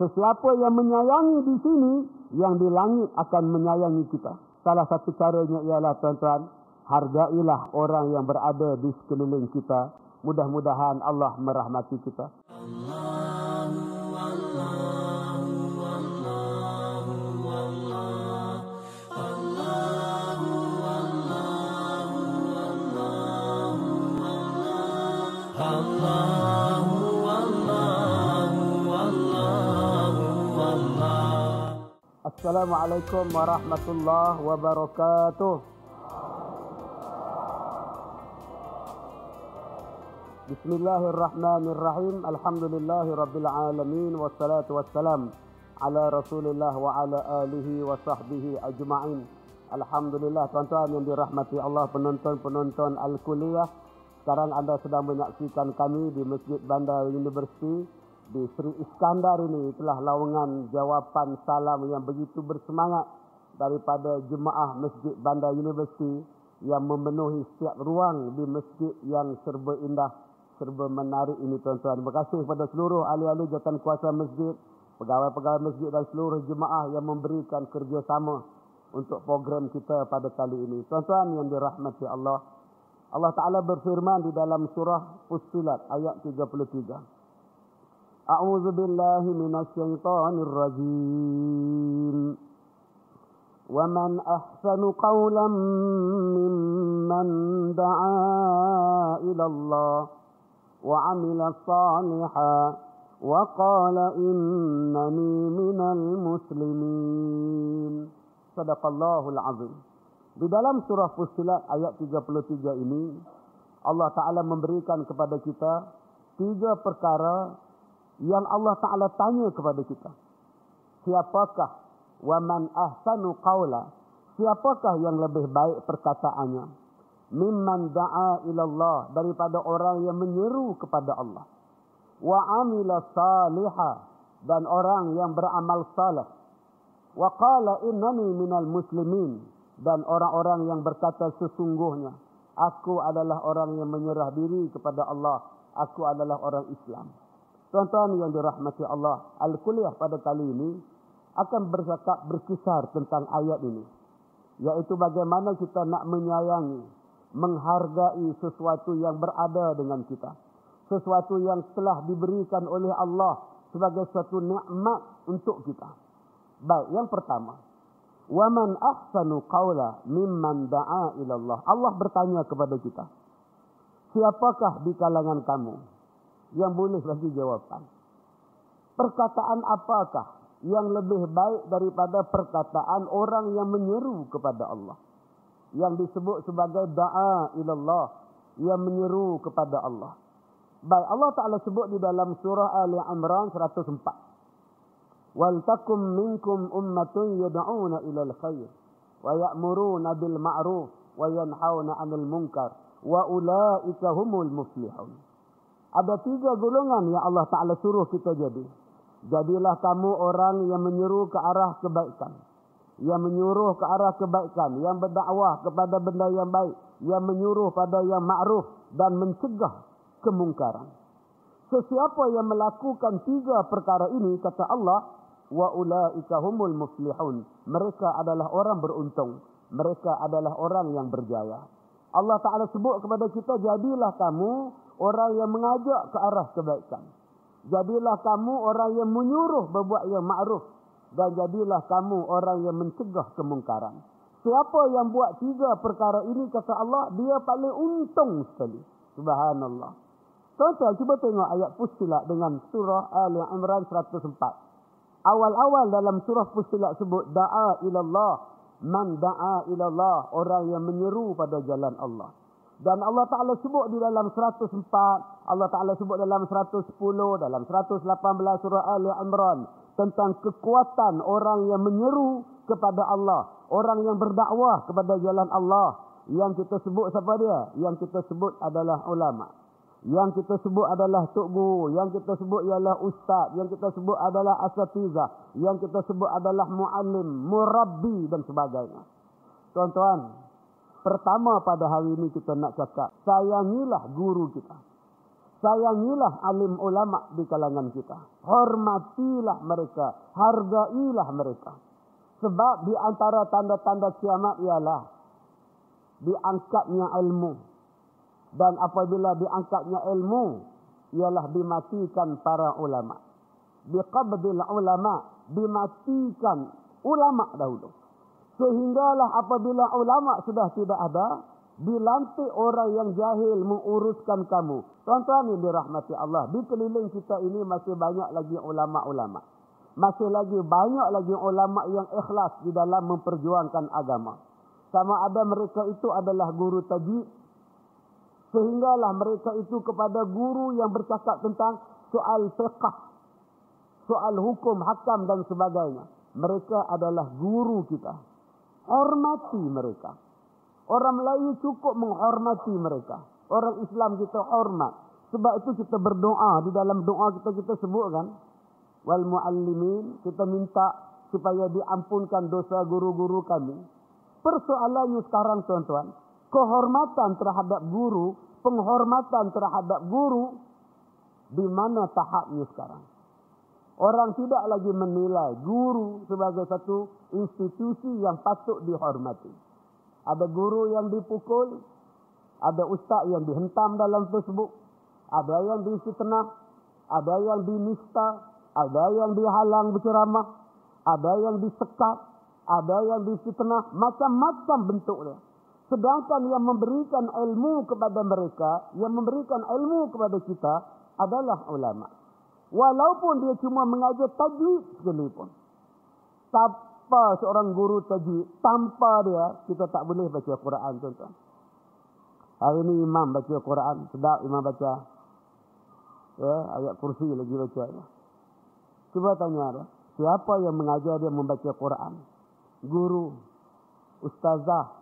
Sesiapa yang menyayangi di sini, yang di langit akan menyayangi kita. Salah satu caranya ialah tuan-tuan, hargailah orang yang berada di sekeliling kita. Mudah-mudahan Allah merahmati kita. Assalamualaikum warahmatullahi wabarakatuh. Bismillahirrahmanirrahim. Alhamdulillahi rabbil alamin wassalatu wassalam ala Rasulillah wa ala alihi wa sahbihi ajma'in. Alhamdulillah tuan-tuan yang dirahmati Allah penonton-penonton Al-Kuliah. Sekarang anda sedang menyaksikan kami di Masjid Bandar University di Sri Iskandar ini telah lawangan jawapan salam yang begitu bersemangat daripada jemaah Masjid Bandar University yang memenuhi setiap ruang di masjid yang serba indah, serba menarik ini tuan-tuan. Terima kasih kepada seluruh ahli-ahli jawatan kuasa masjid, pegawai-pegawai masjid dan seluruh jemaah yang memberikan kerjasama untuk program kita pada kali ini. Tuan-tuan yang dirahmati Allah, Allah Ta'ala berfirman di dalam surah Fussilat ayat 33. أعوذ بالله من الشيطان الرجيم. ومن أحسن قولا ممن دعا إلى الله وعمل صالحا وقال إنني من المسلمين. صدق الله العظيم Di dalam surah Fusilat ayat 33 ini Allah Ta'ala memberikan kepada kita tiga perkara yang Allah Taala tanya kepada kita. Siapakah wa man ahsanu qawla? Siapakah yang lebih baik perkataannya? Mimman da'a ila Allah daripada orang yang menyeru kepada Allah. Wa amila salihah dan orang yang beramal saleh. Wa qala innani minal muslimin dan orang-orang yang berkata sesungguhnya aku adalah orang yang menyerah diri kepada Allah. Aku adalah orang Islam. Tuan-tuan yang dirahmati Allah, al-kuliah pada kali ini akan bersakap berkisar tentang ayat ini. Yaitu bagaimana kita nak menyayangi, menghargai sesuatu yang berada dengan kita. Sesuatu yang telah diberikan oleh Allah sebagai suatu nikmat untuk kita. Baik, yang pertama. Waman ahsanu qawla mimman da'a ilallah. Allah bertanya kepada kita. Siapakah di kalangan kamu? yang boleh bagi jawapan. Perkataan apakah yang lebih baik daripada perkataan orang yang menyeru kepada Allah? Yang disebut sebagai da'a ilallah. Yang menyeru kepada Allah. Baik Allah Ta'ala sebut di dalam surah Ali Imran 104. Wal takum minkum ummatun yada'una ilal khair. Wa ya'muruna bil ma'ruf. Wa yanhauna anil munkar. Wa ula'ika humul muflihun ada tiga golongan yang Allah Ta'ala suruh kita jadi. Jadilah kamu orang yang menyuruh ke arah kebaikan. Yang menyuruh ke arah kebaikan. Yang berdakwah kepada benda yang baik. Yang menyuruh pada yang ma'ruf. Dan mencegah kemungkaran. Sesiapa yang melakukan tiga perkara ini, kata Allah, wa ulaika humul muflihun. Mereka adalah orang beruntung. Mereka adalah orang yang berjaya. Allah Ta'ala sebut kepada kita, jadilah kamu orang yang mengajak ke arah kebaikan. Jadilah kamu orang yang menyuruh berbuat yang ma'ruf. Dan jadilah kamu orang yang mencegah kemungkaran. Siapa yang buat tiga perkara ini, kata Allah, dia paling untung sekali. Subhanallah. Tuan-tuan, cuba tengok ayat Fusilat dengan surah Ali Imran 104. Awal-awal dalam surah Fusilat sebut, Da'a ilallah, man da'a ilallah, orang yang menyeru pada jalan Allah. Dan Allah Ta'ala sebut di dalam 104, Allah Ta'ala sebut dalam 110, dalam 118 surah Ali Imran. Tentang kekuatan orang yang menyeru kepada Allah. Orang yang berdakwah kepada jalan Allah. Yang kita sebut siapa dia? Yang kita sebut adalah ulama. Yang kita sebut adalah tok guru. Yang kita sebut ialah ustaz. Yang kita sebut adalah asatizah. Yang kita sebut adalah mu'alim, murabbi dan sebagainya. Tuan-tuan, Pertama pada hari ini kita nak cakap, sayangilah guru kita. Sayangilah alim ulama di kalangan kita. Hormatilah mereka. Hargailah mereka. Sebab di antara tanda-tanda kiamat ialah diangkatnya ilmu. Dan apabila diangkatnya ilmu, ialah dimatikan para ulama. Biqabdil ulama, dimatikan ulama dahulu. Sehinggalah apabila ulama sudah tidak ada, dilantik orang yang jahil menguruskan kamu. Tuan-tuan yang dirahmati Allah, di keliling kita ini masih banyak lagi ulama-ulama. Masih lagi banyak lagi ulama yang ikhlas di dalam memperjuangkan agama. Sama ada mereka itu adalah guru tajwid. Sehinggalah mereka itu kepada guru yang bercakap tentang soal fiqah. Soal hukum, hakam dan sebagainya. Mereka adalah guru kita. Hormati mereka. Orang Melayu cukup menghormati mereka. Orang Islam kita hormat. Sebab itu kita berdoa. Di dalam doa kita kita sebutkan. Wal muallimin. Kita minta supaya diampunkan dosa guru-guru kami. Persoalannya sekarang tuan-tuan. Kehormatan terhadap guru. Penghormatan terhadap guru. Di mana tahapnya sekarang? Orang tidak lagi menilai guru sebagai satu institusi yang patut dihormati. Ada guru yang dipukul. Ada ustaz yang dihentam dalam Facebook. Ada yang difitnah. Ada yang dinista. Ada yang dihalang berceramah. Ada yang disekat. Ada yang difitnah. Macam-macam bentuknya. Sedangkan yang memberikan ilmu kepada mereka. Yang memberikan ilmu kepada kita. Adalah ulama. Walaupun dia cuma mengajar tajwid sekalipun. Tanpa seorang guru tajwid, tanpa dia, kita tak boleh baca Quran tuan-tuan. Hari ini imam baca Quran, sedap imam baca. Ya, ayat kursi lagi baca. Ya. Cuba tanya dia, siapa yang mengajar dia membaca Quran? Guru, ustazah,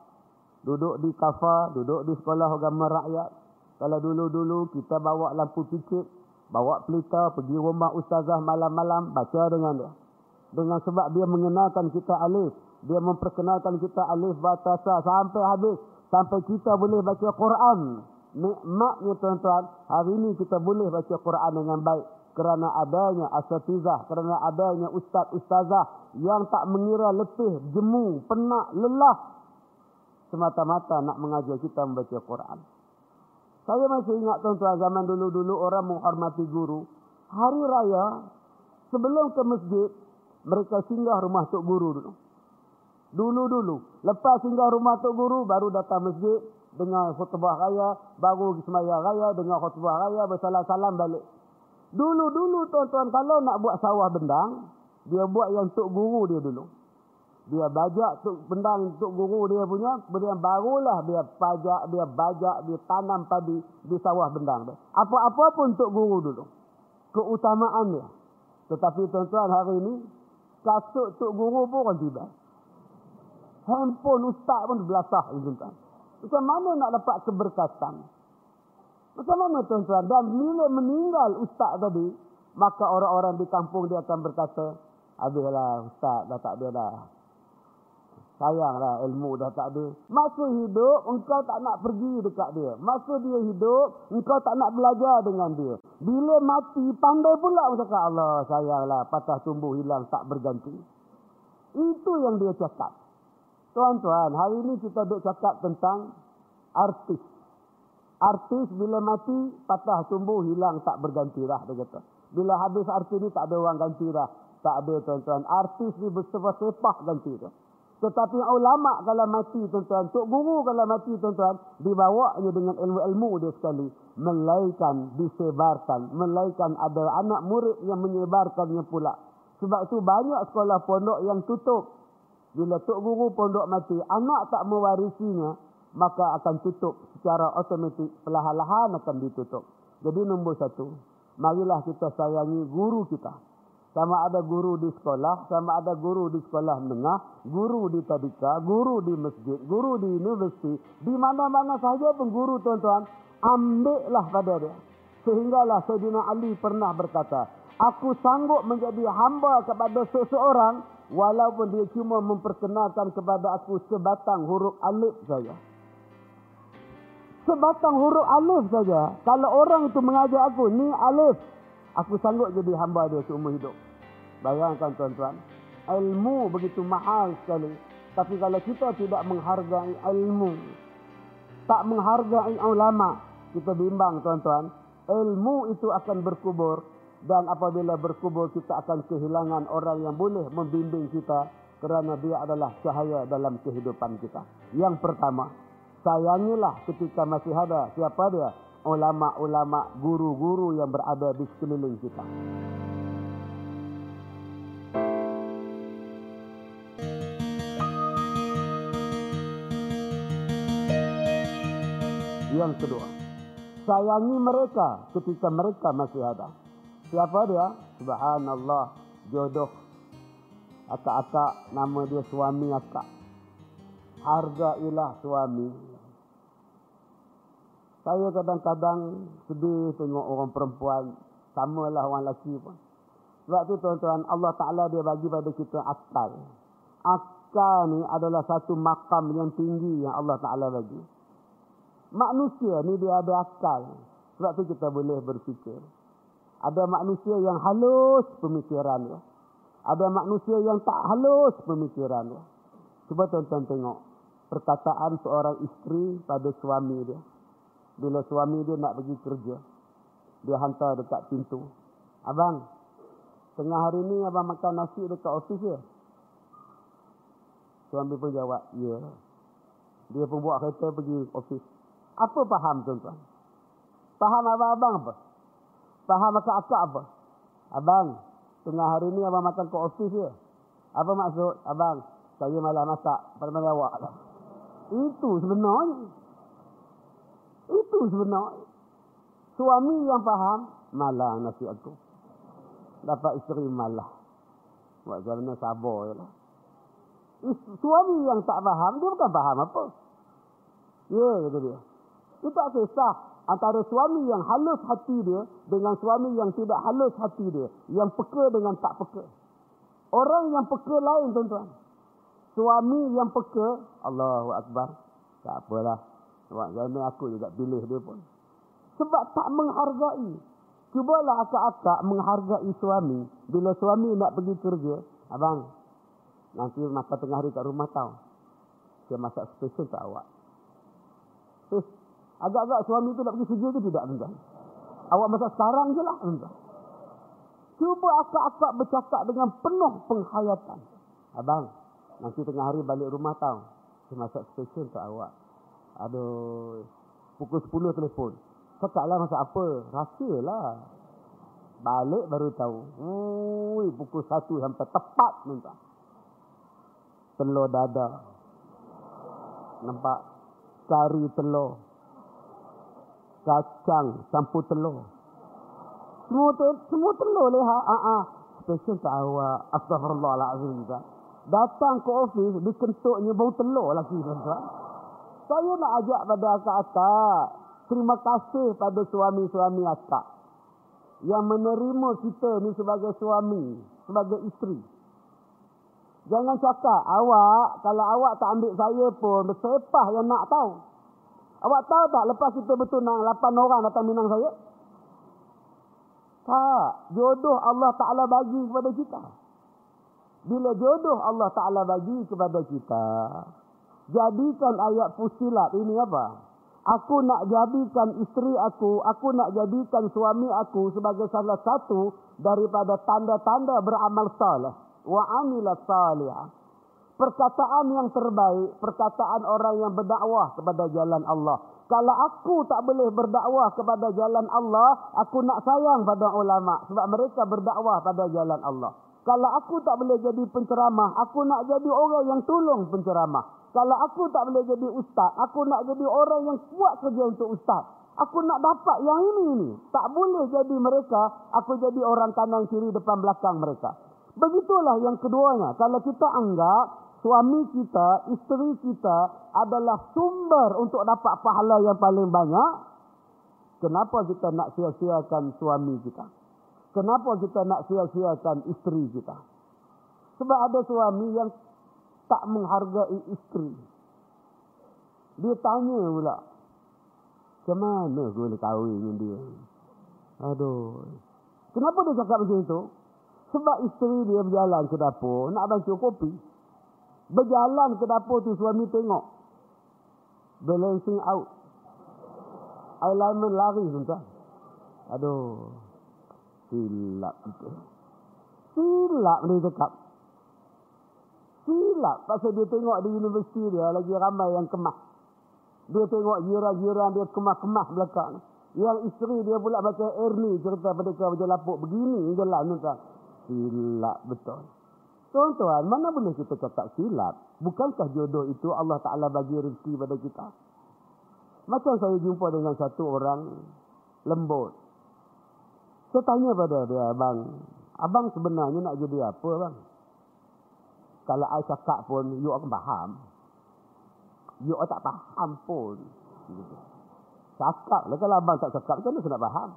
duduk di kafa, duduk di sekolah agama rakyat. Kalau dulu-dulu kita bawa lampu cicit, bawa pelita, pergi rumah ustazah malam-malam, baca dengan dia. Dengan sebab dia mengenalkan kita alif. Dia memperkenalkan kita alif batasa sampai habis. Sampai kita boleh baca Quran. Nikmatnya tuan-tuan. Hari ini kita boleh baca Quran dengan baik. Kerana adanya asatizah kerana adanya ustaz ustazah yang tak mengira letih jemu penat lelah. Semata-mata nak mengajar kita membaca Quran saya masih ingat tuan-tuan zaman dulu-dulu orang menghormati guru hari raya sebelum ke masjid mereka singgah rumah Tok Guru dulu. Dulu-dulu. Lepas singgah rumah Tok Guru, baru datang masjid. Dengar khutbah raya. Baru semaya raya. Dengar khutbah raya. Bersalam-salam balik. Dulu-dulu tuan-tuan. Kalau nak buat sawah bendang. Dia buat yang Tok Guru dia dulu. Dia bajak tuk bendang Tok Guru dia punya. Kemudian barulah dia pajak, dia bajak, dia tanam padi di sawah bendang. Apa-apa pun Tok Guru dulu. Keutamaan dia. Tetapi tuan-tuan hari ini Kasut tok guru pun orang tidak. Handphone ustaz pun belasah. Tuan. Macam mana nak dapat keberkatan? Macam mana tuan-tuan? Dan bila meninggal ustaz tadi, maka orang-orang di kampung dia akan berkata, Habislah ustaz, dah tak ada dah. Sayanglah ilmu dah tak ada. Masa hidup, engkau tak nak pergi dekat dia. Masa dia hidup, engkau tak nak belajar dengan dia. Bila mati, pandai pula cakap Allah sayanglah patah tumbuh hilang tak berganti. Itu yang dia cakap. Tuan-tuan, hari ini kita duk cakap tentang artis. Artis bila mati, patah tumbuh hilang tak berganti dah. Dia kata. Bila habis artis ni tak ada orang ganti dah. Tak ada tuan-tuan. Artis ni bersepah-sepah ganti dah. Tetapi ulama kalau mati tuan-tuan, tok guru kalau mati tuan-tuan, dibawanya dengan ilmu-ilmu dia sekali. Melainkan disebarkan. Melainkan ada anak murid yang menyebarkannya pula. Sebab itu banyak sekolah pondok yang tutup. Bila tok guru pondok mati, anak tak mewarisinya, maka akan tutup secara otomatik. Perlahan-lahan akan ditutup. Jadi nombor satu, marilah kita sayangi guru kita sama ada guru di sekolah, sama ada guru di sekolah menengah, guru di tadika, guru di masjid, guru di universiti, di mana-mana saja pun guru tuan-tuan, ambillah pada dia. Sehinggalah Sayyidina Ali pernah berkata, aku sanggup menjadi hamba kepada seseorang walaupun dia cuma memperkenalkan kepada aku sebatang huruf alif saja. Sebatang huruf alif saja. Kalau orang itu mengajar aku, ni alif. Aku sanggup jadi hamba dia seumur hidup. Bayangkan tuan-tuan. Ilmu begitu mahal sekali. Tapi kalau kita tidak menghargai ilmu. Tak menghargai ulama. Kita bimbang tuan-tuan. Ilmu itu akan berkubur. Dan apabila berkubur kita akan kehilangan orang yang boleh membimbing kita. Kerana dia adalah cahaya dalam kehidupan kita. Yang pertama. Sayangilah ketika masih ada. Siapa dia? Ulama-ulama, guru-guru yang berada di sekeliling kita. Yang kedua, sayangi mereka ketika mereka masih ada. Siapa dia? Subhanallah, jodoh. Akak-akak, nama dia suami akak. Hargailah suami. Saya kadang-kadang sedih tengok orang perempuan. Samalah orang lelaki pun. Sebab tu tuan-tuan, Allah Ta'ala dia bagi pada kita akal. Akal ni adalah satu makam yang tinggi yang Allah Ta'ala bagi. Manusia ni dia ada akal. Sebab tu kita boleh berfikir. Ada manusia yang halus pemikiran dia. Ada manusia yang tak halus pemikiran dia. Cuba tuan-tuan tengok. Perkataan seorang isteri pada suami dia. Bila suami dia nak pergi kerja. Dia hantar dekat pintu. Abang, tengah hari ni abang makan nasi dekat ofis ya? Suami pun jawab, ya. Dia pun buat kereta pergi ofis. Apa faham tuan-tuan? Faham abang-abang apa? Faham akak-akak apa? Abang, tengah hari ni abang makan ke ofis ya? Apa maksud? Abang, saya malah masak pada mana awak lah. Itu sebenarnya. Itu sebenarnya. Suami yang faham, malah nasi aku. Dapat isteri malah. Buat jalan sabar je lah. Suami yang tak faham, dia bukan faham apa. Ya, kata dia. Itu tak kisah antara suami yang halus hati dia dengan suami yang tidak halus hati dia. Yang peka dengan tak peka. Orang yang peka lain tuan-tuan. Suami yang peka, Allahu Akbar. Tak apalah. Sebab jadi aku juga pilih dia pun. Sebab tak menghargai. Cubalah akak-akak menghargai suami. Bila suami nak pergi kerja. Abang, nanti makan tengah hari kat rumah tau. Dia masak spesial tak awak. Eh, Agak-agak suami tu nak pergi kerja ke tidak tuan Awak masa sekarang je lah tuan Cuba akak-akak bercakap dengan penuh penghayatan. Abang, nanti tengah hari balik rumah tau. Saya masak special untuk awak. Aduh, pukul 10 telefon. Cakaplah masak apa? Rahsialah. Balik baru tahu. Ui, pukul 1 sampai tepat minta. Telur dada. Nampak? Kari telur kacang, campur telur. Semua tu, semua telur leha. Ah, ah. Special tak awak. Astaghfirullahaladzim. Datang ke ofis, dikentuknya bau telur lagi. Tuan. Saya nak ajak pada akak-akak. Terima kasih pada suami-suami akak. Yang menerima kita ni sebagai suami. Sebagai isteri. Jangan cakap, awak, kalau awak tak ambil saya pun, bersepah yang nak tahu. Awak tahu tak lepas kita bertunang, lapan orang datang minang saya? Tak. Jodoh Allah Ta'ala bagi kepada kita. Bila jodoh Allah Ta'ala bagi kepada kita, jadikan ayat fusilat ini apa? Aku nak jadikan isteri aku, aku nak jadikan suami aku sebagai salah satu daripada tanda-tanda beramal salih. Wa amila salihah perkataan yang terbaik, perkataan orang yang berdakwah kepada jalan Allah. Kalau aku tak boleh berdakwah kepada jalan Allah, aku nak sayang pada ulama sebab mereka berdakwah pada jalan Allah. Kalau aku tak boleh jadi penceramah, aku nak jadi orang yang tolong penceramah. Kalau aku tak boleh jadi ustaz, aku nak jadi orang yang kuat kerja untuk ustaz. Aku nak dapat yang ini ini. Tak boleh jadi mereka, aku jadi orang kanan kiri depan belakang mereka. Begitulah yang keduanya. Kalau kita anggap suami kita, isteri kita adalah sumber untuk dapat pahala yang paling banyak, kenapa kita nak sia-siakan suami kita? Kenapa kita nak sia-siakan isteri kita? Sebab ada suami yang tak menghargai isteri. Dia tanya pula, Macam mana aku boleh kahwin dengan dia? Aduh. Kenapa dia cakap macam itu? Sebab isteri dia berjalan ke dapur, nak baca kopi. Berjalan ke dapur tu suami tengok. Balancing out. Alignment lari tuan Aduh. Silap itu. Silap dia cakap. Silap. Pasal dia tengok di universiti dia lagi ramai yang kemah. Dia tengok jiran-jiran dia kemah-kemah belakang. Yang isteri dia pula baca Ernie cerita pada kau macam lapuk. Begini jalan tuan Silap betul. Tuan-tuan, mana boleh kita cakap silap? Bukankah jodoh itu Allah Ta'ala bagi rezeki pada kita? Macam saya jumpa dengan satu orang lembut. Saya tanya pada dia, abang, abang sebenarnya nak jadi apa bang? Kalau saya cakap pun, you akan faham. You tak faham pun. Cakap lah kalau abang tak cakap, mana saya nak faham?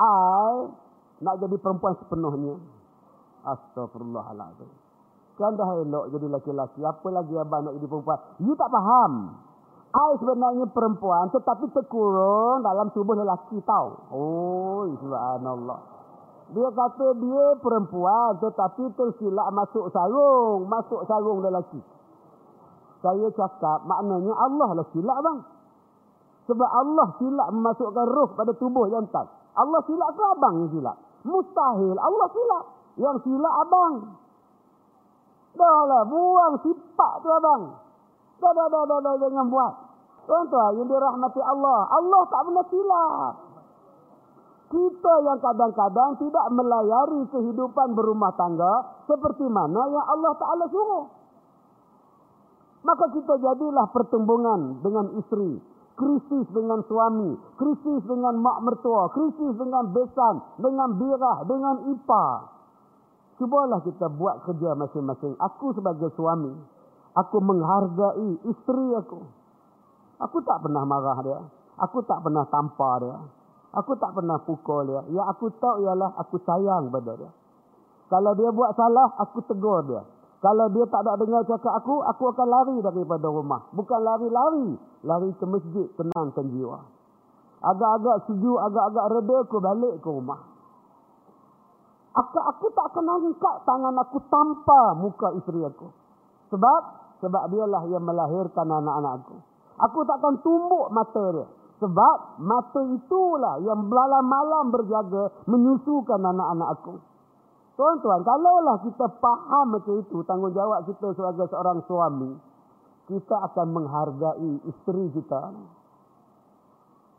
I nak jadi perempuan sepenuhnya. Astagfirullahaladzim. Kan dah elok jadi laki-laki. Apa lagi abang nak jadi perempuan? You tak faham. I sebenarnya perempuan tetapi terkurung dalam tubuh lelaki tau. Oh, subhanallah. Dia kata dia perempuan tetapi tersilap masuk sarung. Masuk sarung lelaki. Saya cakap maknanya Allah lah silap bang. Sebab Allah silap memasukkan roh pada tubuh yang tak. Allah silap ke abang yang silap? Mustahil. Allah silap. Yang silap abang. Dah lah. Buang sifat tu abang. Dah, dah, dah, dah, dah. Jangan buat. Tuan-tuan yang dirahmati Allah. Allah tak pernah silap. Kita yang kadang-kadang tidak melayari kehidupan berumah tangga. Seperti mana yang Allah Ta'ala suruh. Maka kita jadilah pertembungan dengan isteri krisis dengan suami, krisis dengan mak mertua, krisis dengan besan, dengan birah, dengan ipa. Cubalah kita buat kerja masing-masing. Aku sebagai suami, aku menghargai isteri aku. Aku tak pernah marah dia. Aku tak pernah tampar dia. Aku tak pernah pukul dia. Yang aku tahu ialah aku sayang pada dia. Kalau dia buat salah, aku tegur dia. Kalau dia tak ada dengar cakap aku, aku akan lari daripada rumah. Bukan lari-lari. Lari ke masjid, tenangkan jiwa. Agak-agak sejuk, agak-agak reda, aku balik ke rumah. Aku, aku tak akan angkat tangan aku tanpa muka isteri aku. Sebab? Sebab dialah yang melahirkan anak-anak aku. Aku tak akan tumbuk mata dia. Sebab mata itulah yang malam-malam berjaga menyusukan anak-anak aku. Tuan-tuan, kalaulah kita faham macam itu, tanggungjawab kita sebagai seorang suami, kita akan menghargai isteri kita.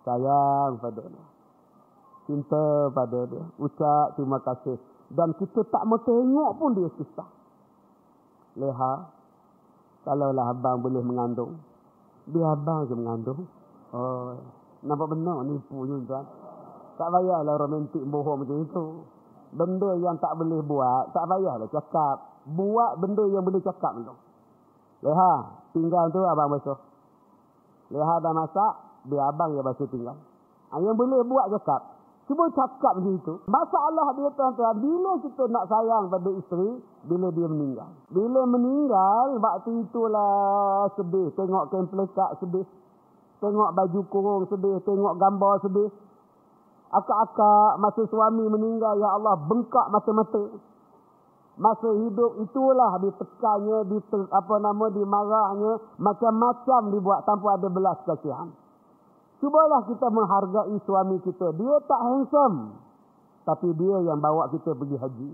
Sayang dia. Cinta pada dia. Ucap terima kasih. Dan kita tak mau tengok pun dia susah. Leha, kalaulah abang boleh mengandung, dia abang je mengandung. Oh, nampak benar nipu je tuan. Tak payahlah romantik bohong macam itu. Benda yang tak boleh buat, tak payahlah cakap. Buat benda yang boleh cakap tu. Leha, tinggal tu abang basuh. Leha dah masak, biar abang yang basuh tinggal. Ha, yang boleh buat cakap. Cuba cakap macam itu. Masalah dia tuan-tuan, bila kita nak sayang pada isteri, bila dia meninggal. Bila meninggal, waktu itulah sedih. Tengok kain pelekat sedih. Tengok baju kurung sedih. Tengok gambar sedih. Akak-akak masa suami meninggal, ya Allah, bengkak mata-mata. Masa hidup itulah ditekannya, di apa nama dimarahnya, macam-macam dibuat tanpa ada belas kasihan. Cubalah kita menghargai suami kita. Dia tak handsome. Tapi dia yang bawa kita pergi haji.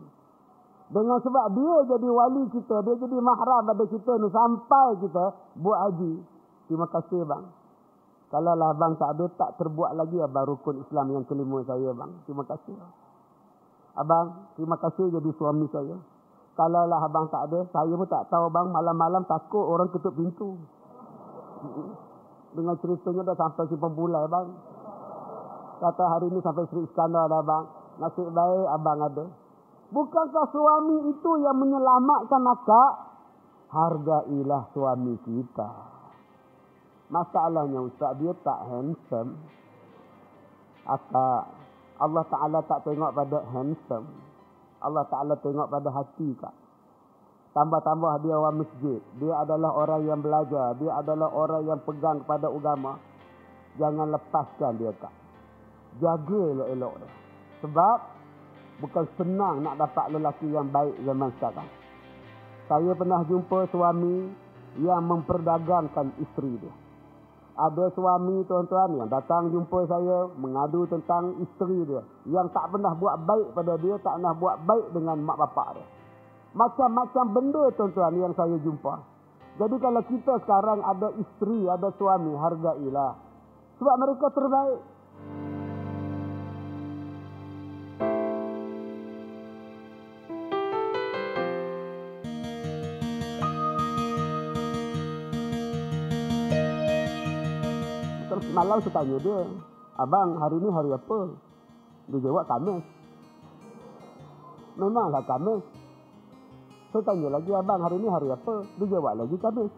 Dengan sebab dia jadi wali kita, dia jadi mahram pada kita ni sampai kita buat haji. Terima kasih bang. Kalau lah abang tak ada, tak terbuat lagi abang rukun Islam yang kelima saya bang. Terima kasih. Abang, terima kasih jadi suami saya. Kalau lah abang tak ada, saya pun tak tahu bang. Malam-malam takut orang ketuk pintu. Dengan ceritanya dah sampai si pembulai bang. Kata hari ini sampai Sri Iskandar dah bang. Nasib baik abang ada. Bukankah suami itu yang menyelamatkan akak? Hargailah suami kita. Masalahnya Ustaz, dia tak handsome. Apa Allah Ta'ala tak tengok pada handsome. Allah Ta'ala tengok pada hati kak. Tambah-tambah dia orang masjid. Dia adalah orang yang belajar. Dia adalah orang yang pegang kepada agama. jangan lepaskan dia kak. Jaga elok-elok dia. Sebab bukan senang nak dapat lelaki yang baik zaman sekarang. Saya pernah jumpa suami yang memperdagangkan isteri dia. Ada suami tuan-tuan yang datang jumpa saya mengadu tentang isteri dia. Yang tak pernah buat baik pada dia, tak pernah buat baik dengan mak bapak dia. Macam-macam benda tuan-tuan yang saya jumpa. Jadi kalau kita sekarang ada isteri, ada suami, hargailah. Sebab mereka terbaik. malam saya tanya dia, Abang hari ni hari apa? Dia jawab Kamis. Memanglah Kamis. Saya tanya lagi, Abang hari ni hari apa? Dia jawab lagi Kamis.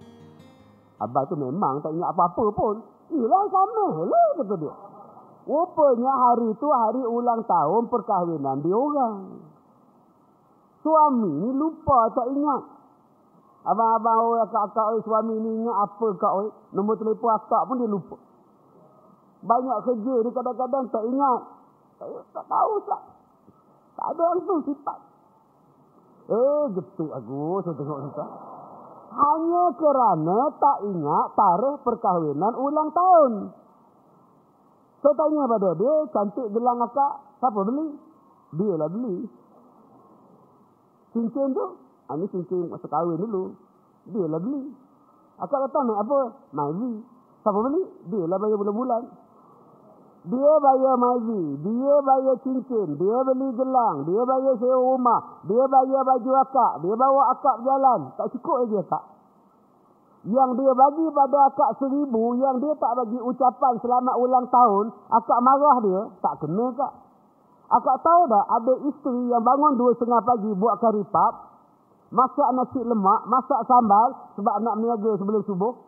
Abang tu memang tak ingat apa-apa pun. Yelah Kamis lah kata dia. Rupanya hari tu hari ulang tahun perkahwinan dia orang. Suami ni lupa tak ingat. Abang-abang oi akak-akak suami ni ingat apa kak oi? Nombor telefon akak pun dia lupa. Banyak kerja dia kadang-kadang tak ingat. Saya tak tahu tak. Tak ada langsung sifat. Eh, getuk aku saya tengok kita. Hanya kerana tak ingat tarikh perkahwinan ulang tahun. Saya tanya pada dia, cantik gelang akak, siapa beli? Dia lah beli. Cincin tu, ini ah, cincin masa kahwin dulu. Dia lah beli. Akak datang nak apa? Mazi. Siapa beli? Dia lah bayar bulan-bulan. Dia bayar mazi, dia bayar cincin, dia beli gelang, dia bayar sewa rumah, dia bayar baju akak, dia bawa akak berjalan. Tak cukup lagi akak. Yang dia bagi pada akak seribu, yang dia tak bagi ucapan selamat ulang tahun, akak marah dia, tak kena kak. Akak tahu tak, ada isteri yang bangun dua setengah pagi buat kari pap, masak nasi lemak, masak sambal sebab nak meniaga sebelum subuh.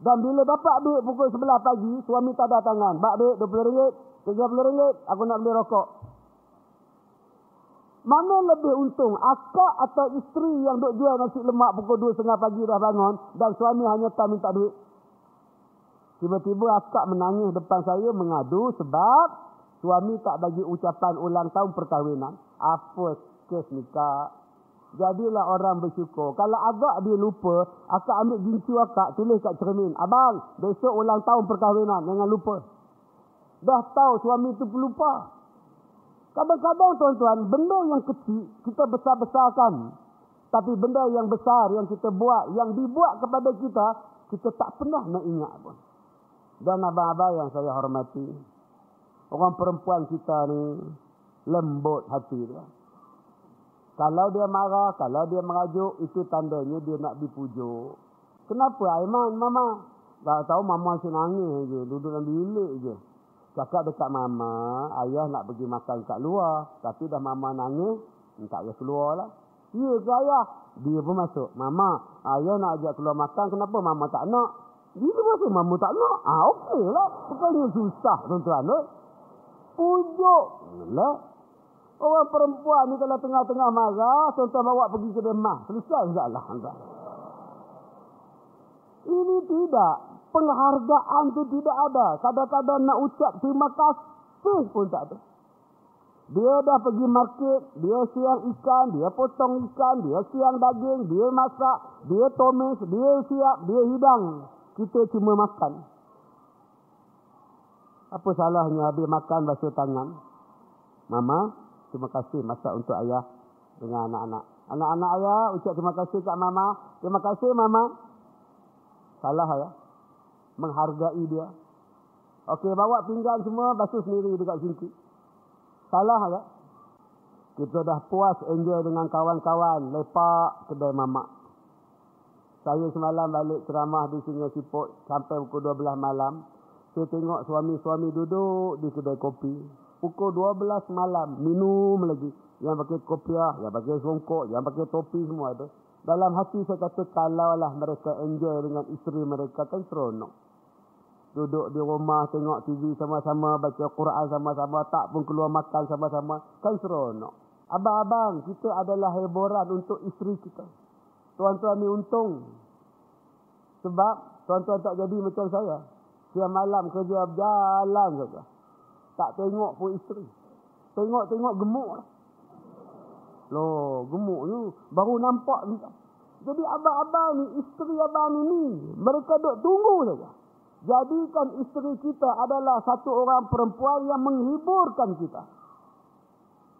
Dan bila dapat duit pukul 11 pagi, suami tak ada tangan. Bak duit RM20, RM30, aku nak beli rokok. Mana lebih untung, akak atau isteri yang duk jual nasi lemak pukul 2.30 pagi dah bangun dan suami hanya tak minta duit. Tiba-tiba akak menangis depan saya mengadu sebab suami tak bagi ucapan ulang tahun perkahwinan. Apa kes ni kak? Jadilah orang bersyukur. Kalau agak dia lupa, akak ambil gincu akak, tulis kat cermin. Abang, besok ulang tahun perkahwinan, jangan lupa. Dah tahu suami itu pelupa. Kadang-kadang tuan-tuan, benda yang kecil, kita besar-besarkan. Tapi benda yang besar yang kita buat, yang dibuat kepada kita, kita tak pernah nak ingat pun. Dan abang-abang yang saya hormati, orang perempuan kita ni, lembut hati dia. Kalau dia marah, kalau dia merajuk, itu tandanya dia nak dipujuk. Kenapa Aiman, Mama? Tak tahu Mama asyik nangis je. Duduk dalam bilik je. Cakap dekat Mama, ayah nak pergi makan kat luar. Tapi dah Mama nangis, tak payah keluar lah. Ya ke ayah? Dia pun masuk. Mama, ayah nak ajak keluar makan, kenapa Mama tak nak? Dia pun masuk, Mama tak nak. Ah, okey lah. Bukannya susah, tuan-tuan. Eh? Pujuk. Lah. Orang perempuan ni kalau tengah-tengah marah, tuan-tuan bawa pergi ke demah. Selesai insyaAllah. Ini tidak. Penghargaan tu tidak ada. Kadang-kadang nak ucap terima kasih pun tak ada. Dia dah pergi market, dia siang ikan, dia potong ikan, dia siang daging, dia masak, dia tomis, dia siap, dia hidang. Kita cuma makan. Apa salahnya habis makan basuh tangan? Mama, terima kasih masak untuk ayah dengan anak-anak. Anak-anak ayah ucap terima kasih kat mama. Terima kasih mama. Salah ya. Menghargai dia. Okey, bawa pinggan semua basuh sendiri dekat sini. Salah ya. Kita dah puas enjoy dengan kawan-kawan. Lepak kedai mama. Saya semalam balik ceramah di Sungai Siput sampai pukul 12 malam. Saya tengok suami-suami duduk di kedai kopi pukul 12 malam minum lagi. Yang pakai kopiah yang pakai songkok yang pakai topi semua ada dalam hati saya kata kalaulah mereka enjoy dengan isteri mereka kan seronok. Duduk di rumah tengok TV sama-sama baca Quran sama-sama tak pun keluar makan sama-sama kan seronok. Abang-abang kita adalah hiburan untuk isteri kita. Tuan-tuan ni untung. Sebab tuan-tuan tak jadi macam saya. Siang malam kerja berjalan saja. Tak tengok pun isteri. Tengok-tengok gemuk lah. Loh, gemuk ni. Baru nampak. Jadi abang-abang ni, isteri abang ni ni. Mereka duk tunggu saja. Jadikan isteri kita adalah satu orang perempuan yang menghiburkan kita.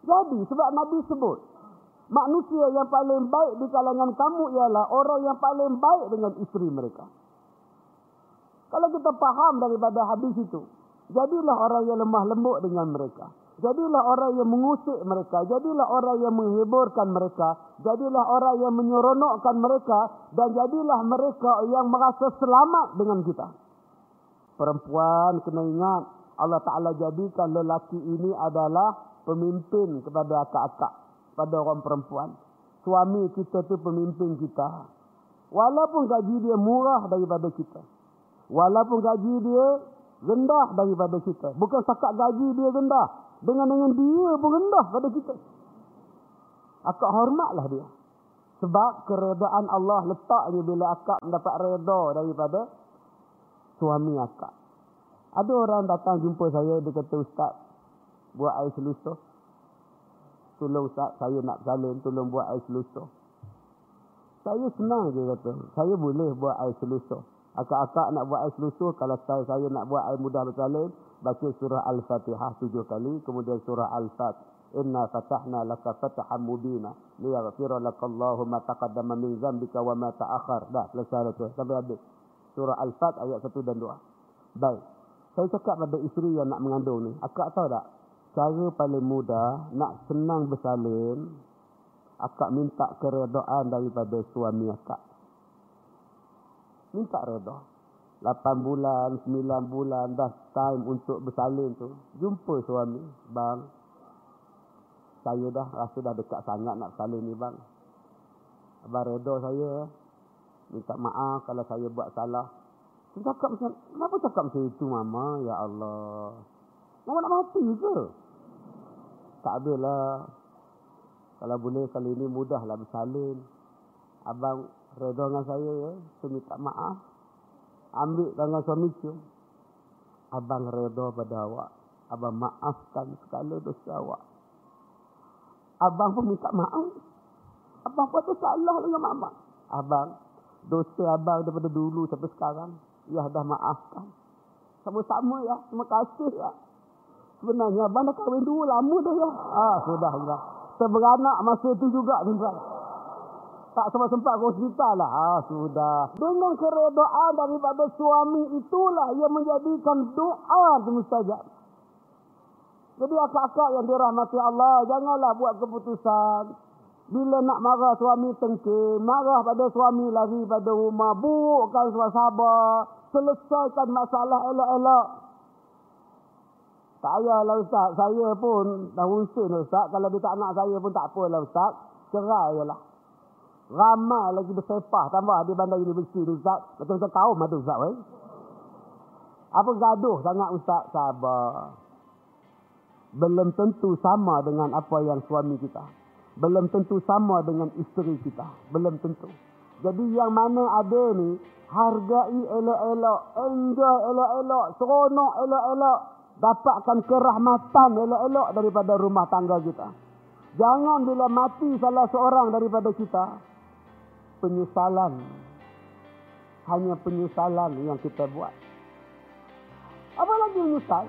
Jadi, sebab Nabi sebut. Manusia yang paling baik di kalangan kamu ialah orang yang paling baik dengan isteri mereka. Kalau kita faham daripada hadis itu, jadilah orang yang lemah lembut dengan mereka. Jadilah orang yang mengusik mereka. Jadilah orang yang menghiburkan mereka. Jadilah orang yang menyeronokkan mereka. Dan jadilah mereka yang merasa selamat dengan kita. Perempuan kena ingat. Allah Ta'ala jadikan lelaki ini adalah pemimpin kepada akak-akak. Pada orang perempuan. Suami kita tu pemimpin kita. Walaupun gaji dia murah daripada kita. Walaupun gaji dia rendah daripada kita. Bukan sakat gaji dia rendah. Dengan dengan dia pun rendah pada kita. Akak hormatlah dia. Sebab keredaan Allah letaknya bila akak mendapat reda daripada suami akak. Ada orang datang jumpa saya, dia kata, Ustaz, buat air selusuh. Tolong Ustaz, saya nak salin, tolong buat air selusuh. Saya senang je kata, saya boleh buat air selusuh. Akak-akak nak buat air selusur, kalau saya, saya nak buat air mudah bersalin, baca surah Al-Fatihah tujuh kali, kemudian surah Al-Fat. Inna fatahna laka fatahan mubina, liyaghfira laka Allahu ma taqaddama min zambika wa ma ta'akhar. Dah, selesai itu. Sampai habis. Surah Al-Fat ayat satu dan dua. Baik. Saya cakap pada isteri yang nak mengandung ni, akak tahu tak? Cara paling mudah, nak senang bersalin, akak minta keredaan daripada suami akak minta reda. 8 bulan, 9 bulan dah time untuk bersalin tu. Jumpa suami, bang. Saya dah rasa dah dekat sangat nak salin ni bang. Abang reda saya. Minta maaf kalau saya buat salah. Saya cakap macam, kenapa cakap macam itu mama? Ya Allah. Mama nak mati ke? Tak adalah. Kalau boleh kali ini mudahlah bersalin. Abang Reda dengan saya ya. Saya minta maaf. Ambil tangan suami cium. Abang reda pada awak. Abang maafkan segala dosa awak. Abang pun minta maaf. Abang pun ada salah dengan mama. Abang. Dosa abang daripada dulu sampai sekarang. Ya dah maafkan. Sama-sama ya. Terima kasih ya. Sebenarnya abang dah kahwin dulu lama dah ya. Ah sudah. sudah. Terberanak masa itu juga. Tuan-tuan. Tak sempat-sempat ke hospital lah. Ha, sudah. Dengan keredaan daripada suami itulah yang menjadikan doa itu mustajab. Jadi akak-akak yang dirahmati Allah, janganlah buat keputusan. Bila nak marah suami tengking, marah pada suami lari pada rumah, burukkan sabar, selesaikan masalah elok-elok. Tak payahlah Ustaz, saya pun dah usin Ustaz. Kalau dia tak nak saya pun tak apalah Ustaz. Cerai je lah. Ramai lagi bersepah tambah di bandar universiti tu Ustaz. Betul-betul kaum ada Ustaz. Eh? Apa gaduh sangat Ustaz? Sabar. Belum tentu sama dengan apa yang suami kita. Belum tentu sama dengan isteri kita. Belum tentu. Jadi yang mana ada ni, hargai elok-elok, enjoy elok-elok, seronok elok-elok, dapatkan kerahmatan elok-elok daripada rumah tangga kita. Jangan bila mati salah seorang daripada kita, penyesalan. Hanya penyesalan yang kita buat. Apa lagi menyesal?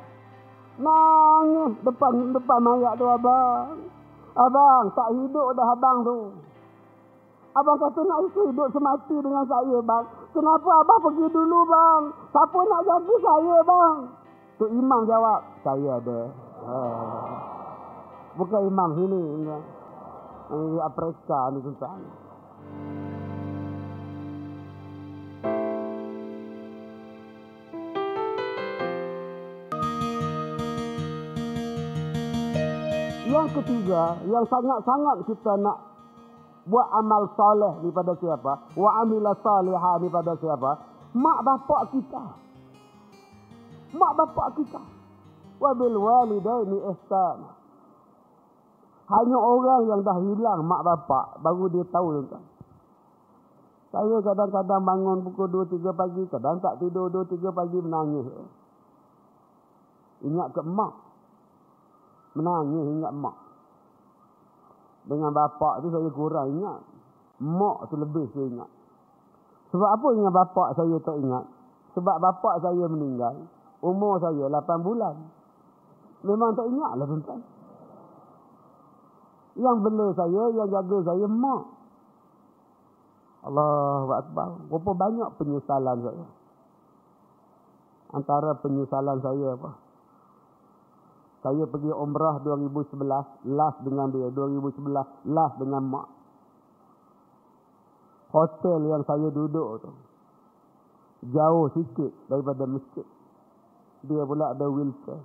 Nangis depan depan mayat tu abang. Abang, tak hidup dah abang tu. Abang kata nak hidup semati dengan saya bang. Kenapa abang pergi dulu bang? Siapa nak jaga saya bang? Tu imam jawab, saya ada. Ha. Bukan imam sini. Ini Afrika ni tuan ketiga, yang sangat-sangat kita nak buat amal soleh ni pada siapa? Wa amila salihah ni pada siapa? Mak bapak kita. Mak bapak kita. Wa bil walidaini ihsan. Hanya orang yang dah hilang mak bapak baru dia tahu tuan. Saya kadang-kadang bangun pukul 2-3 pagi. Kadang tak tidur 2-3 pagi menangis. Ingat ke emak. Menangis ingat emak. Dengan bapak tu saya kurang ingat. Emak tu lebih saya ingat. Sebab apa ingat bapak saya tak ingat? Sebab bapak saya meninggal. Umur saya 8 bulan. Memang tak ingat lah tuan Yang bela saya, yang jaga saya, mak. Allah Akbar. Berapa banyak penyesalan saya. Antara penyesalan saya apa? Saya pergi umrah 2011. Last dengan dia. 2011. Last dengan mak. Hotel yang saya duduk tu. Jauh sikit daripada masjid. Dia pula ada wheelchair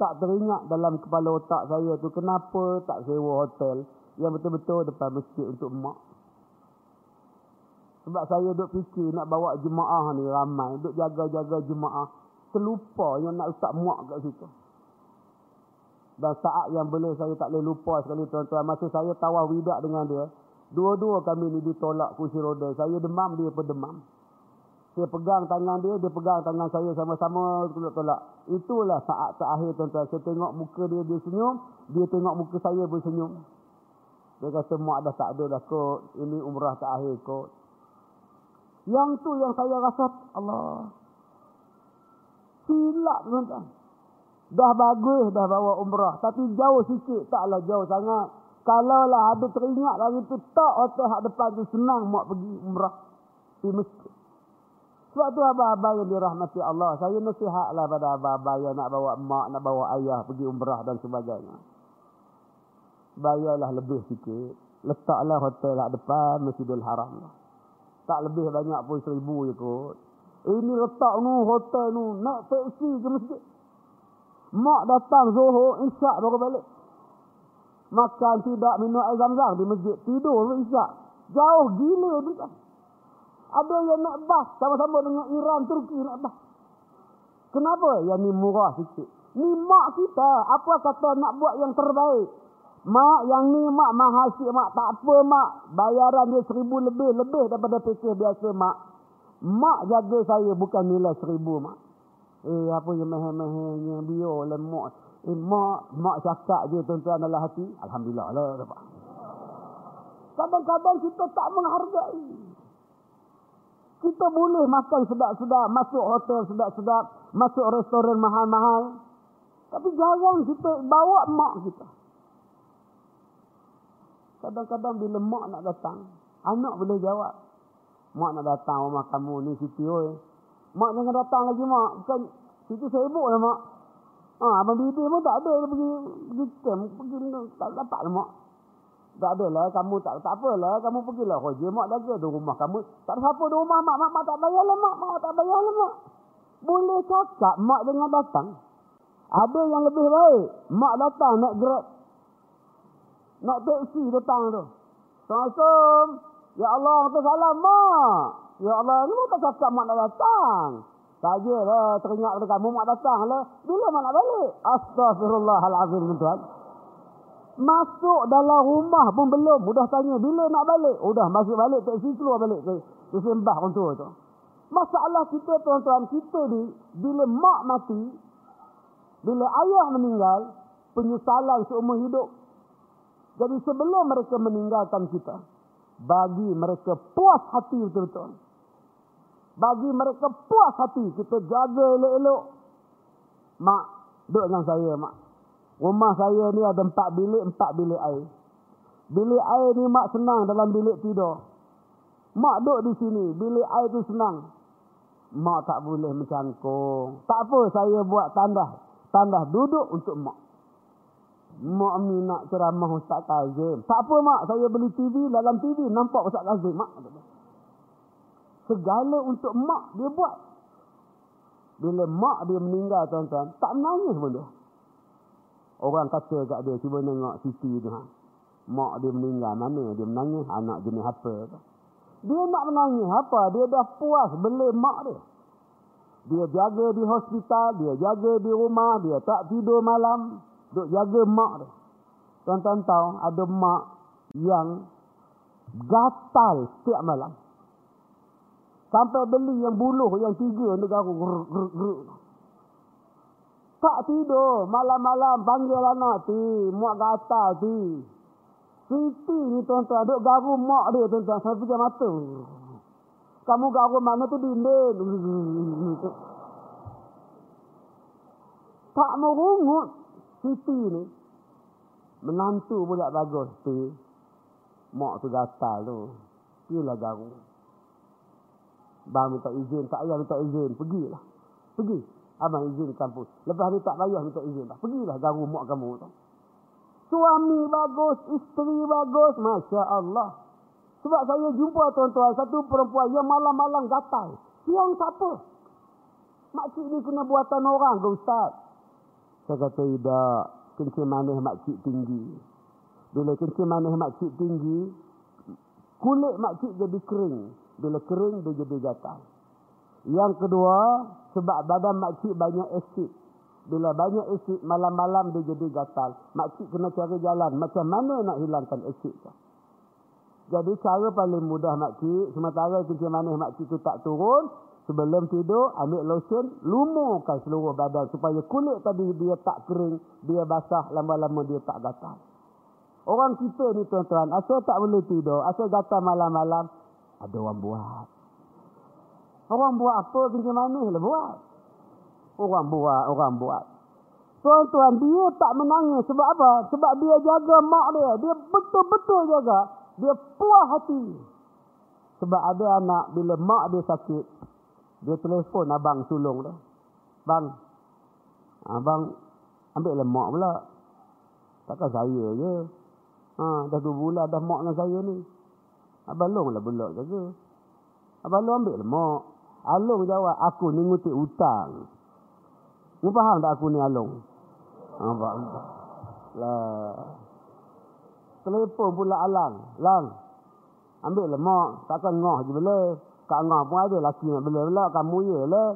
tak teringat dalam kepala otak saya tu kenapa tak sewa hotel yang betul-betul depan masjid untuk mak. Sebab saya duk fikir nak bawa jemaah ni ramai, duk jaga-jaga jemaah, terlupa yang nak letak mak kat situ. Dan saat yang boleh saya tak boleh lupa sekali tuan-tuan, masa saya tawar widak dengan dia, dua-dua kami ni ditolak kursi roda. Saya demam, dia pun demam. Saya pegang tangan dia, dia pegang tangan saya sama-sama tolak-tolak. Itulah saat terakhir tuan-tuan. Saya tengok muka dia, dia senyum. Dia tengok muka saya bersenyum. Dia kata, mak dah tak ada dah kot. Ini umrah terakhir kot. Yang tu yang saya rasa, Allah. Silap tuan-tuan. Dah bagus dah bawa umrah. Tapi jauh sikit. Taklah jauh sangat. Kalau lah ada teringat lagi tu, tak hotel hak depan tu senang mak pergi umrah. Di masjid. Sebab tu abah-abah yang dirahmati Allah. Saya nasihatlah pada abah-abah yang nak bawa mak, nak bawa ayah pergi umrah dan sebagainya. Bayarlah lebih sikit. Letaklah hotel lah depan Masjidil Haram. Tak lebih banyak pun seribu je kot. Ini letak nu hotel nu. Naik teksi ke masjid. Mak datang Zohor, isyak baru balik. Makan tidak minum air zam-zam di masjid. Tidur isyak. Jauh gila kan. Ada yang nak bas sama-sama dengan Iran, Turki nak bas. Kenapa? Yang ni murah sikit. Ni mak kita, apa kata nak buat yang terbaik? Mak yang ni mak mahal sikit mak. Tak apa mak. Bayaran dia seribu lebih. Lebih daripada fikir biasa mak. Mak jaga saya bukan nilai seribu mak. Eh apa yang meh-mehnya biar oleh mak. Eh mak, mak cakap je tuan-tuan dalam hati. Alhamdulillah lah. Kadang-kadang kita tak menghargai. Kita boleh makan sedap-sedap, masuk hotel sedap-sedap, masuk restoran mahal-mahal. Tapi jarang kita bawa mak kita. Kadang-kadang bila mak nak datang, anak boleh jawab. Mak nak datang rumah kamu ni Siti oi. Mak jangan datang lagi mak. Bukan Siti sibuk lah mak. Ha, abang bibi pun tak ada pergi pergi camp, pergi tak dapat lah mak. Tak adalah kamu tak tak apalah kamu pergilah kerja mak jaga di rumah kamu. Tak ada siapa di rumah mak mak, mak tak bayarlah mak mak tak bayarlah mak. Boleh cakap mak dengan datang. Ada yang lebih baik. Mak datang nak grab. Nak taksi datang tu. Assalamualaikum. Ya Allah, aku salam mak. Ya Allah, ni tak cakap mak nak datang. Sajalah teringat pada kamu mak datang lah. Bila mak nak balik? Astaghfirullahalazim tuan. Masuk dalam rumah pun belum. Udah tanya bila nak balik. Udah masuk balik. Teksi keluar balik ke, sembah tua tu. Masalah kita tuan-tuan. Kita ni. Bila mak mati. Bila ayah meninggal. Penyesalan seumur hidup. Jadi sebelum mereka meninggalkan kita. Bagi mereka puas hati betul-betul. Bagi mereka puas hati. Kita jaga elok-elok. Mak. Duduk dengan saya mak. Rumah saya ni ada empat bilik, empat bilik air. Bilik air ni mak senang dalam bilik tidur. Mak duduk di sini, bilik air tu senang. Mak tak boleh mencangkung. Tak apa saya buat tanda. Tanda duduk untuk mak. Mak ni nak ceramah Ustaz Kazim. Tak apa mak, saya beli TV, dalam TV nampak Ustaz Kazim. Mak. Segala untuk mak dia buat. Bila mak dia meninggal tuan-tuan, tak menangis pun dia. Orang kata kat dia, cuba tengok Siti tu. Ha. Mak dia meninggal, mana dia menangis, anak jenis apa. Dia nak menangis apa? Dia dah puas beli mak dia. Dia jaga di hospital, dia jaga di rumah, dia tak tidur malam. Duk jaga mak dia. Tuan-tuan tahu, ada mak yang Gatal setiap malam. Sampai beli yang buluh yang tiga ger, ger. Tak tidur. Malam-malam panggil anak ti. Muak gatal ti. Siti ni tuan-tuan. Duk garu mak dia tuan-tuan. Sampai pijak mata. Kamu garu mana tu dinding. Tak mau rungut. Siti ni. Menantu pula bagus tu. Mak tu gatal tu. Pilah garu. Bang minta izin. Tak payah minta izin. Pergilah. Pergi. Abang izin kampus. Lepas ni tak payah minta izin. Lah. Pergilah garu mak kamu tu. Suami bagus. Isteri bagus. Masya Allah. Sebab saya jumpa tuan-tuan. Satu perempuan yang malam-malam gatal. Siang siapa? Makcik ni kena buatan orang ke Ustaz? Saya kata tidak. Kencing manis makcik tinggi. Bila kencing manis makcik tinggi. Kulit makcik jadi kering. Bila kering dia jadi gatal. Yang kedua, sebab badan makcik banyak asid. Bila banyak asid, malam-malam dia jadi gatal. Makcik kena cari jalan. Macam mana nak hilangkan asid tu? Jadi cara paling mudah makcik, sementara kencing manis makcik tu tak turun, sebelum tidur ambil lotion, lumurkan seluruh badan supaya kulit tadi dia tak kering, dia basah, lama-lama dia tak gatal. Orang kita ni tuan-tuan, asal tak boleh tidur, asal gatal malam-malam, ada orang buat. Orang buat apa kencing manis lah buat. Orang buat, orang buat. Tuan-tuan, dia tak menangis. Sebab apa? Sebab dia jaga mak dia. Dia betul-betul jaga. Dia puas hati. Sebab ada anak, bila mak dia sakit, dia telefon abang sulung tu. Bang, abang ambil lemak pula. Takkan saya je. Ha, dah dua bulan dah mak dengan saya ni. Abang Long lah belak jaga. Abang Long ambil lemak. Along jawab, aku ni ngutip hutang. Mu faham tak aku ni Along? Nampak? Lah. Telepon pula Alang. Lang. Ambil lemak. Takkan ngah je boleh. Kak ngah pun ada laki nak bela pula. Kamu je lah.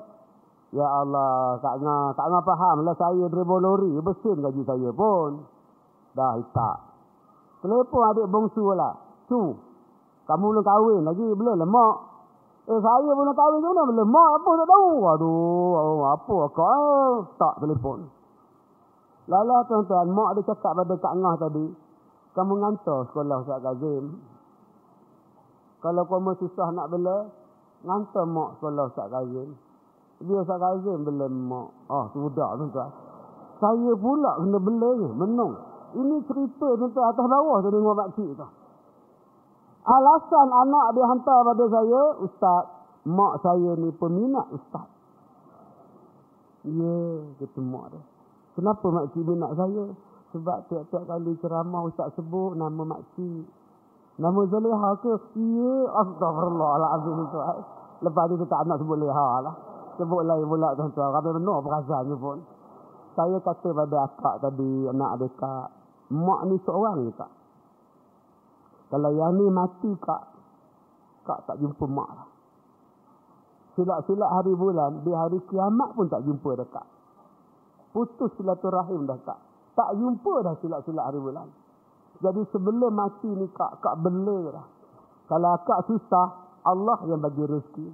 Ya Allah. Kak ngah. Kak ngah faham lah saya driver lori. Besin gaji saya pun. Dah tak. Telepon adik bongsu lah. Su. Kamu belum kahwin lagi. Belum lemak. Eh saya pun nak kahwin mana boleh mak apa tak tahu. Aduh, oh, apa kau eh? tak telefon. Lala tuan-tuan, mak dia cakap pada Kak Ngah tadi, kamu ngantar sekolah Ustaz Kazim. Kalau kamu susah nak bela, ngantar mak sekolah Ustaz Kazim. Dia Ustaz Kazim bela mak. Ah, sudah tuan-tuan. Saya pula kena bela menung. Ini cerita tuan-tuan atas bawah tu dengan makcik tu. Alasan anak dia hantar pada saya, Ustaz, mak saya ni peminat Ustaz. Ya, yeah, kata mak dia. Kenapa makcik minat saya? Sebab tiap-tiap kali ceramah Ustaz sebut nama makcik. Nama Zaleha ke? Ya, astagfirullahaladzim tuan. Lepas tu tak nak sebut Leha lah. Sebut lain pula tuan-tuan. Kami benar perasaannya pun. Saya kata pada akak tadi, anak kak. Mak ni seorang je kak. Kalau yang ni mati kak, kak tak jumpa mak lah. Silap-silap hari bulan, di hari kiamat pun tak jumpa dah kak. Putus silaturahim dah kak. Tak jumpa dah silap-silap hari bulan. Jadi sebelum mati ni kak, kak bela dah. Kalau kak susah, Allah yang bagi rezeki.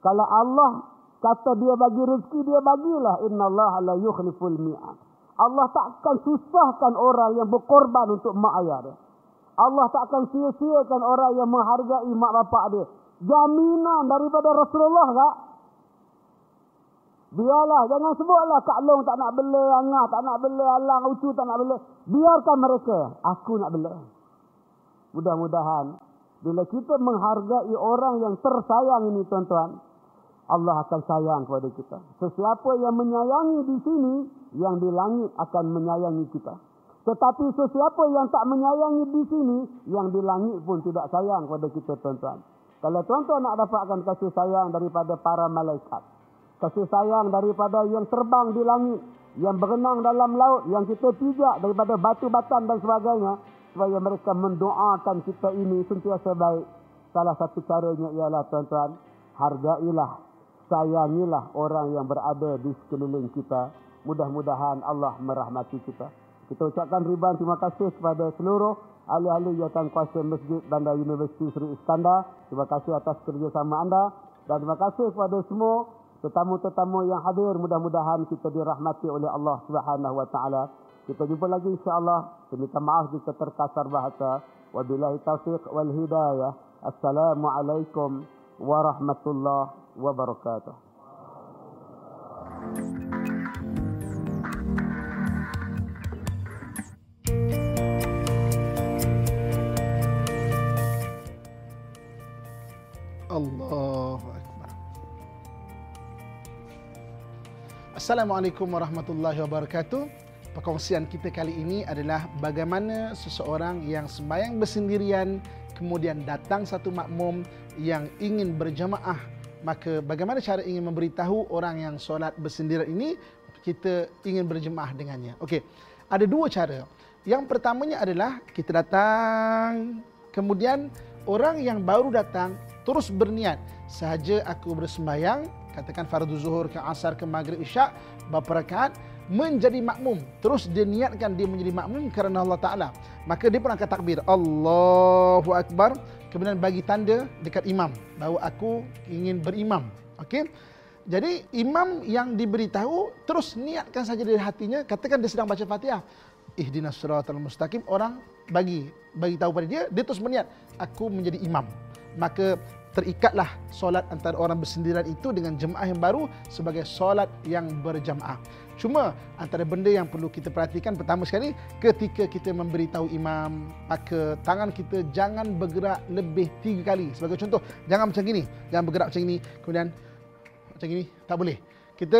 Kalau Allah kata dia bagi rezeki, dia bagilah. Inna Allah la yukhliful mi'ad. Allah takkan susahkan orang yang berkorban untuk mak ayah dia. Allah tak akan sia-siakan orang yang menghargai mak bapak dia. Jaminan daripada Rasulullah tak? Biarlah, jangan sebutlah Kak Long tak nak bela angah, tak nak bela alang, ucu tak nak bela. Biarkan mereka. Aku nak bela. Mudah-mudahan, bila kita menghargai orang yang tersayang ini tuan-tuan, Allah akan sayang kepada kita. Sesiapa yang menyayangi di sini, yang di langit akan menyayangi kita. Tetapi sesiapa yang tak menyayangi di sini, yang di langit pun tidak sayang kepada kita tuan-tuan. Kalau tuan-tuan nak dapatkan kasih sayang daripada para malaikat, kasih sayang daripada yang terbang di langit, yang berenang dalam laut, yang kita pijak daripada batu batan dan sebagainya, supaya mereka mendoakan kita ini sentiasa baik. Salah satu caranya ialah tuan-tuan, hargailah, sayangilah orang yang berada di sekeliling kita. Mudah-mudahan Allah merahmati kita. Kita ucapkan ribuan terima kasih kepada seluruh ahli-ahli jawatan kuasa Masjid Bandar Universiti Seri Iskandar. Terima kasih atas kerjasama anda. Dan terima kasih kepada semua tetamu-tetamu yang hadir. Mudah-mudahan kita dirahmati oleh Allah Subhanahu Wa Taala. Kita jumpa lagi insya-Allah. Minta maaf jika terkasar bahasa. Wabillahi taufiq wal hidayah. Assalamualaikum warahmatullahi wabarakatuh. Allahu Assalamualaikum warahmatullahi wabarakatuh. Perkongsian kita kali ini adalah bagaimana seseorang yang sembahyang bersendirian kemudian datang satu makmum yang ingin berjamaah maka bagaimana cara ingin memberitahu orang yang solat bersendirian ini kita ingin berjemaah dengannya. Okey. Ada dua cara. Yang pertamanya adalah kita datang kemudian orang yang baru datang terus berniat sahaja aku bersembahyang katakan fardu zuhur ke asar ke maghrib isyak berapa rakaat menjadi makmum. Terus dia niatkan dia menjadi makmum kerana Allah Taala. Maka dia pun akan takbir Allahu akbar. Kemudian bagi tanda dekat imam bahawa aku ingin berimam. Okey? Jadi imam yang diberitahu terus niatkan saja dari hatinya katakan dia sedang baca Fatihah. Ihdinas siratal mustaqim. Orang bagi bagi tahu pada dia dia terus berniat aku menjadi imam. Maka terikatlah solat antara orang bersendirian itu dengan jemaah yang baru sebagai solat yang berjamaah. Cuma antara benda yang perlu kita perhatikan pertama sekali ketika kita memberitahu imam maka tangan kita jangan bergerak lebih tiga kali. Sebagai contoh, jangan macam ini, jangan bergerak macam ini, kemudian macam ini, tak boleh. Kita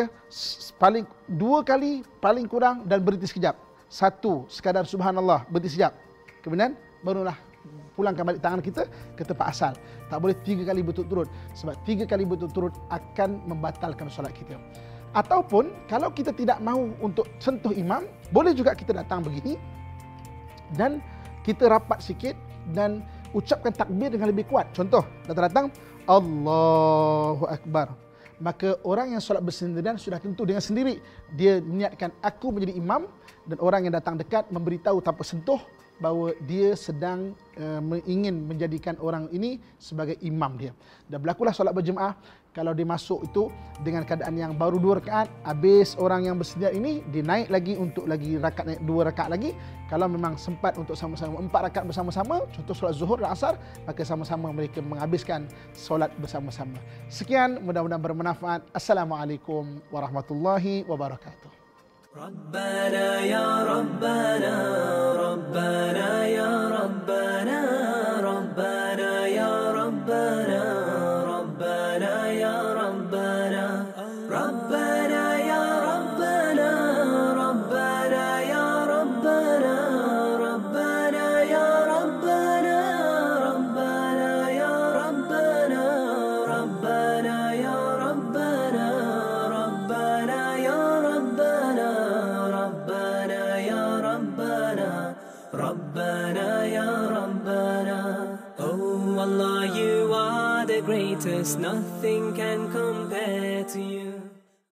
paling dua kali paling kurang dan berhenti sekejap. Satu, sekadar subhanallah, berhenti sekejap. Kemudian barulah pulangkan balik tangan kita ke tempat asal. Tak boleh tiga kali berturut-turut. Sebab tiga kali berturut-turut akan membatalkan solat kita. Ataupun kalau kita tidak mahu untuk sentuh imam, boleh juga kita datang begini dan kita rapat sikit dan ucapkan takbir dengan lebih kuat. Contoh, datang-datang Allahu Akbar. Maka orang yang solat bersendirian sudah tentu dengan sendiri dia niatkan aku menjadi imam dan orang yang datang dekat memberitahu tanpa sentuh bahawa dia sedang uh, ingin menjadikan orang ini sebagai imam dia. Dan berlakulah solat berjemaah kalau dia masuk itu dengan keadaan yang baru dua rakaat, habis orang yang bersedia ini dia naik lagi untuk lagi rakaat naik dua rakaat lagi. Kalau memang sempat untuk sama-sama empat rakaat bersama-sama, contoh solat zuhur dan asar, maka sama-sama mereka menghabiskan solat bersama-sama. Sekian, mudah-mudahan bermanfaat. Assalamualaikum warahmatullahi wabarakatuh. ربنا يا ربنا ربنا يا ربنا ربنا nothing can